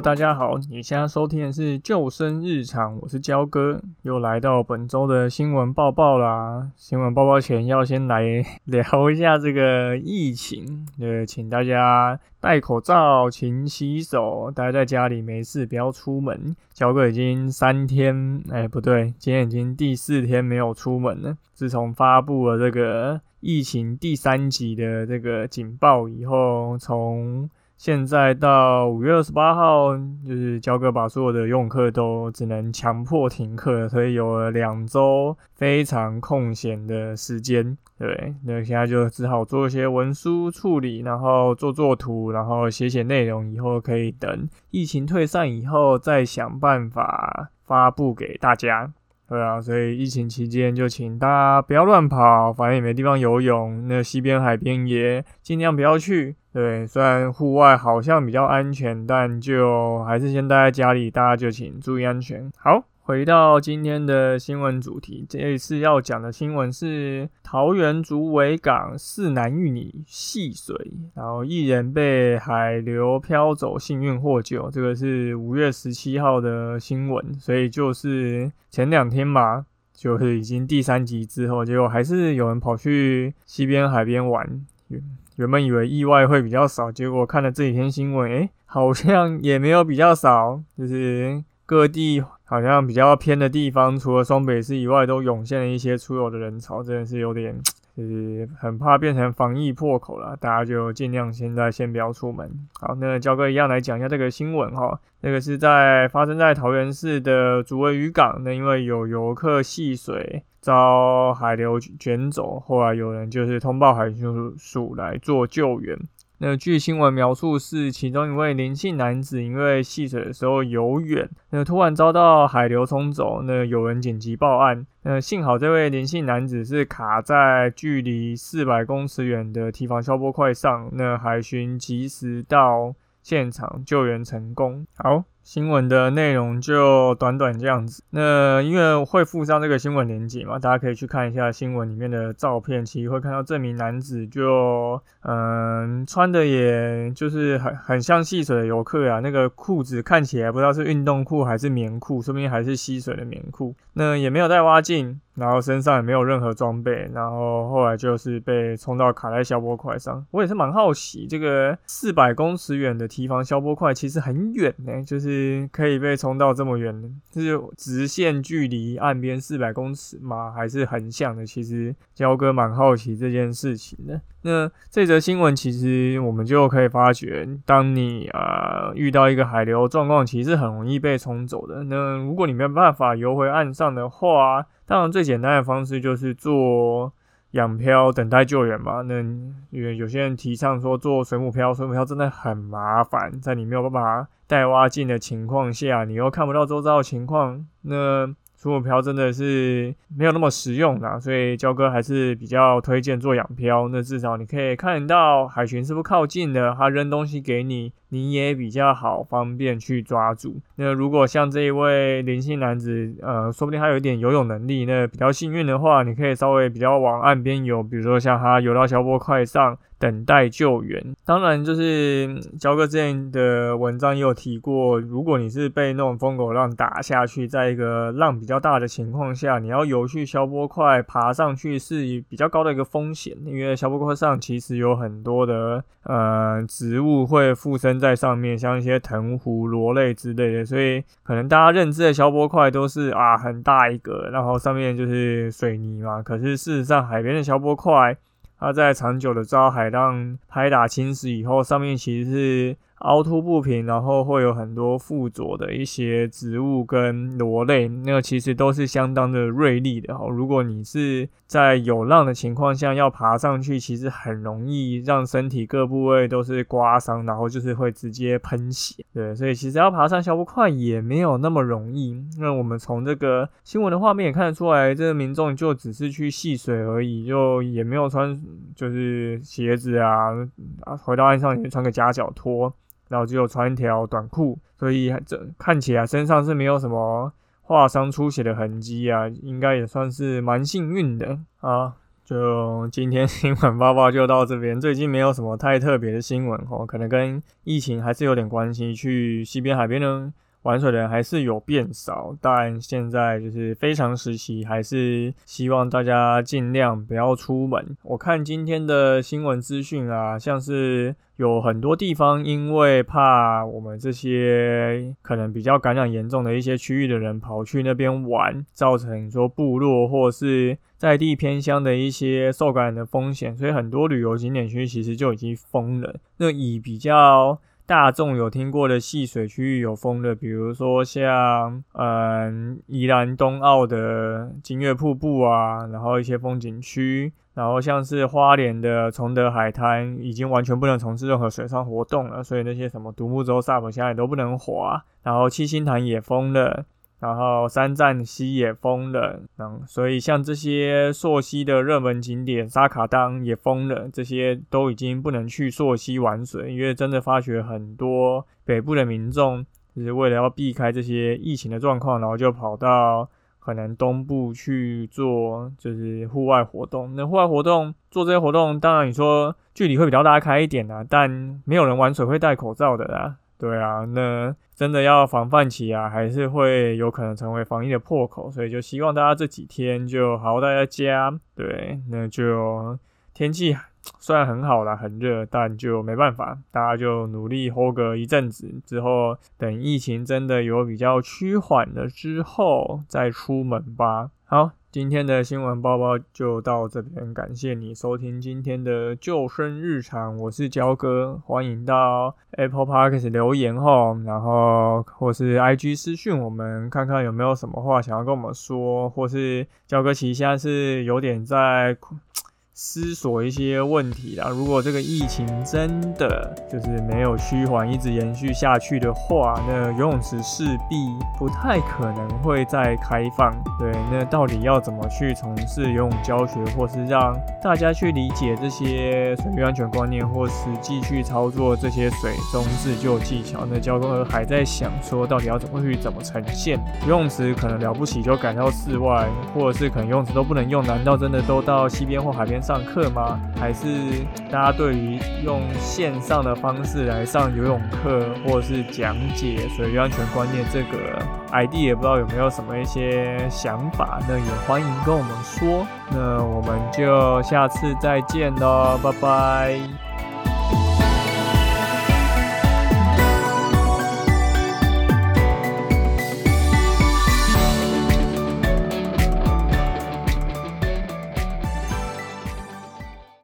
大家好，你现在收听的是救生日常，我是焦哥，又来到本周的新闻报报啦。新闻报报前要先来聊一下这个疫情，呃，请大家戴口罩，勤洗手，待在家里没事，不要出门。焦哥已经三天，哎，不对，今天已经第四天没有出门了。自从发布了这个疫情第三级的这个警报以后，从现在到五月二十八号，就是交哥把所有的用课都只能强迫停课，所以有了两周非常空闲的时间。对，那现在就只好做一些文书处理，然后做做图，然后写写内容，以后可以等疫情退散以后再想办法发布给大家。对啊，所以疫情期间就请大家不要乱跑，反正也没地方游泳，那西边海边也尽量不要去。对，虽然户外好像比较安全，但就还是先待在家里，大家就请注意安全。好，回到今天的新闻主题，这一次要讲的新闻是桃园竹围港四男一女戏水，然后一人被海流漂走，幸运获救。这个是五月十七号的新闻，所以就是前两天嘛，就是已经第三集之后，结果还是有人跑去西边海边玩。原本以为意外会比较少，结果看了这几天新闻，诶，好像也没有比较少，就是各地好像比较偏的地方，除了双北市以外，都涌现了一些出游的人潮，真的是有点，就是很怕变成防疫破口了，大家就尽量现在先不要出门。好，那焦哥一样来讲一下这个新闻哈，那个是在发生在桃园市的竹围渔港，那因为有游客戏水。遭海流卷走，后来有人就是通报海巡署来做救援。那据新闻描述是，其中一位年轻男子因为戏水的时候游远，那突然遭到海流冲走，那有人紧急报案。那幸好这位年轻男子是卡在距离四百公尺远的堤防消波块上，那海巡及时到现场救援成功。好。新闻的内容就短短这样子。那因为会附上这个新闻链接嘛，大家可以去看一下新闻里面的照片。其实会看到这名男子就嗯穿的也就是很很像戏水的游客啊，那个裤子看起来不知道是运动裤还是棉裤，说不定还是吸水的棉裤。那也没有带蛙镜。然后身上也没有任何装备，然后后来就是被冲到卡在消波块上。我也是蛮好奇，这个四百公尺远的提防消波块其实很远呢，就是可以被冲到这么远，就是直线距离岸边四百公尺吗？还是横向的？其实焦哥蛮好奇这件事情的。那这则新闻其实我们就可以发觉，当你啊遇到一个海流状况，其实很容易被冲走的。那如果你没有办法游回岸上的话，当然，最简单的方式就是做仰漂等待救援嘛。那因为有些人提倡说做水母漂，水母漂真的很麻烦，在你没有办法带蛙镜的情况下，你又看不到周遭的情况，那。水母漂真的是没有那么实用啦，所以焦哥还是比较推荐做仰漂。那至少你可以看到海巡是不是靠近的，他扔东西给你，你也比较好方便去抓住。那如果像这一位年轻男子，呃，说不定他有一点游泳能力，那比较幸运的话，你可以稍微比较往岸边游，比如说像他游到消波块上。等待救援，当然就是焦哥之前的文章也有提过，如果你是被那种疯狗浪打下去，在一个浪比较大的情况下，你要游去消波块爬上去是比较高的一个风险，因为消波块上其实有很多的呃植物会附身在上面，像一些藤壶、螺类之类的，所以可能大家认知的消波块都是啊很大一个，然后上面就是水泥嘛，可是事实上海边的消波块。它在长久的遭海浪拍打侵蚀以后，上面其实是。凹凸不平，然后会有很多附着的一些植物跟螺类，那个其实都是相当的锐利的哈。如果你是在有浪的情况下要爬上去，其实很容易让身体各部位都是刮伤，然后就是会直接喷血。对，所以其实要爬上消波块也没有那么容易。那我们从这个新闻的画面也看得出来，这个民众就只是去戏水而已，就也没有穿就是鞋子啊，啊，回到岸上也穿个夹脚拖。然后只有穿一条短裤，所以这看起来身上是没有什么划伤出血的痕迹啊，应该也算是蛮幸运的啊。就今天新闻报报就到这边。最近没有什么太特别的新闻哦，可能跟疫情还是有点关系。去西边海边呢？玩水的人还是有变少，但现在就是非常时期，还是希望大家尽量不要出门。我看今天的新闻资讯啊，像是有很多地方因为怕我们这些可能比较感染严重的一些区域的人跑去那边玩，造成说部落或是在地偏乡的一些受感染的风险，所以很多旅游景点区其实就已经封了。那以比较。大众有听过的戏水区域有封的，比如说像嗯宜兰东澳的金月瀑布啊，然后一些风景区，然后像是花莲的崇德海滩已经完全不能从事任何水上活动了，所以那些什么独木舟、萨普现在都不能滑，然后七星潭也封了。然后三站西也封了，嗯，所以像这些朔溪的热门景点，沙卡当也封了，这些都已经不能去朔溪玩水，因为真的发觉很多北部的民众，就是为了要避开这些疫情的状况，然后就跑到可能东部去做就是户外活动。那户外活动做这些活动，当然你说距离会比较拉开一点啊，但没有人玩水会戴口罩的啦。对啊，那真的要防范起啊，还是会有可能成为防疫的破口，所以就希望大家这几天就好好待在家。对，那就天气虽然很好啦，很热，但就没办法，大家就努力 hold 个一阵子，之后等疫情真的有比较趋缓了之后再出门吧。好。今天的新闻包包就到这边，感谢你收听今天的救生日常，我是焦哥，欢迎到 Apple Park 留言吼，然后或是 IG 私讯我们，看看有没有什么话想要跟我们说，或是焦哥其实现在是有点在。思索一些问题啦。如果这个疫情真的就是没有趋缓，一直延续下去的话，那游泳池势必不太可能会再开放。对，那到底要怎么去从事游泳教学，或是让大家去理解这些水域安全观念，或实际去操作这些水中自救技巧？那交通还在想说，到底要怎么去怎么呈现？游泳池可能了不起就赶到室外，或者是可能游泳池都不能用，难道真的都到溪边或海边？上课吗？还是大家对于用线上的方式来上游泳课，或者是讲解水域安全观念这个 ID，也不知道有没有什么一些想法？那也欢迎跟我们说。那我们就下次再见喽，拜拜。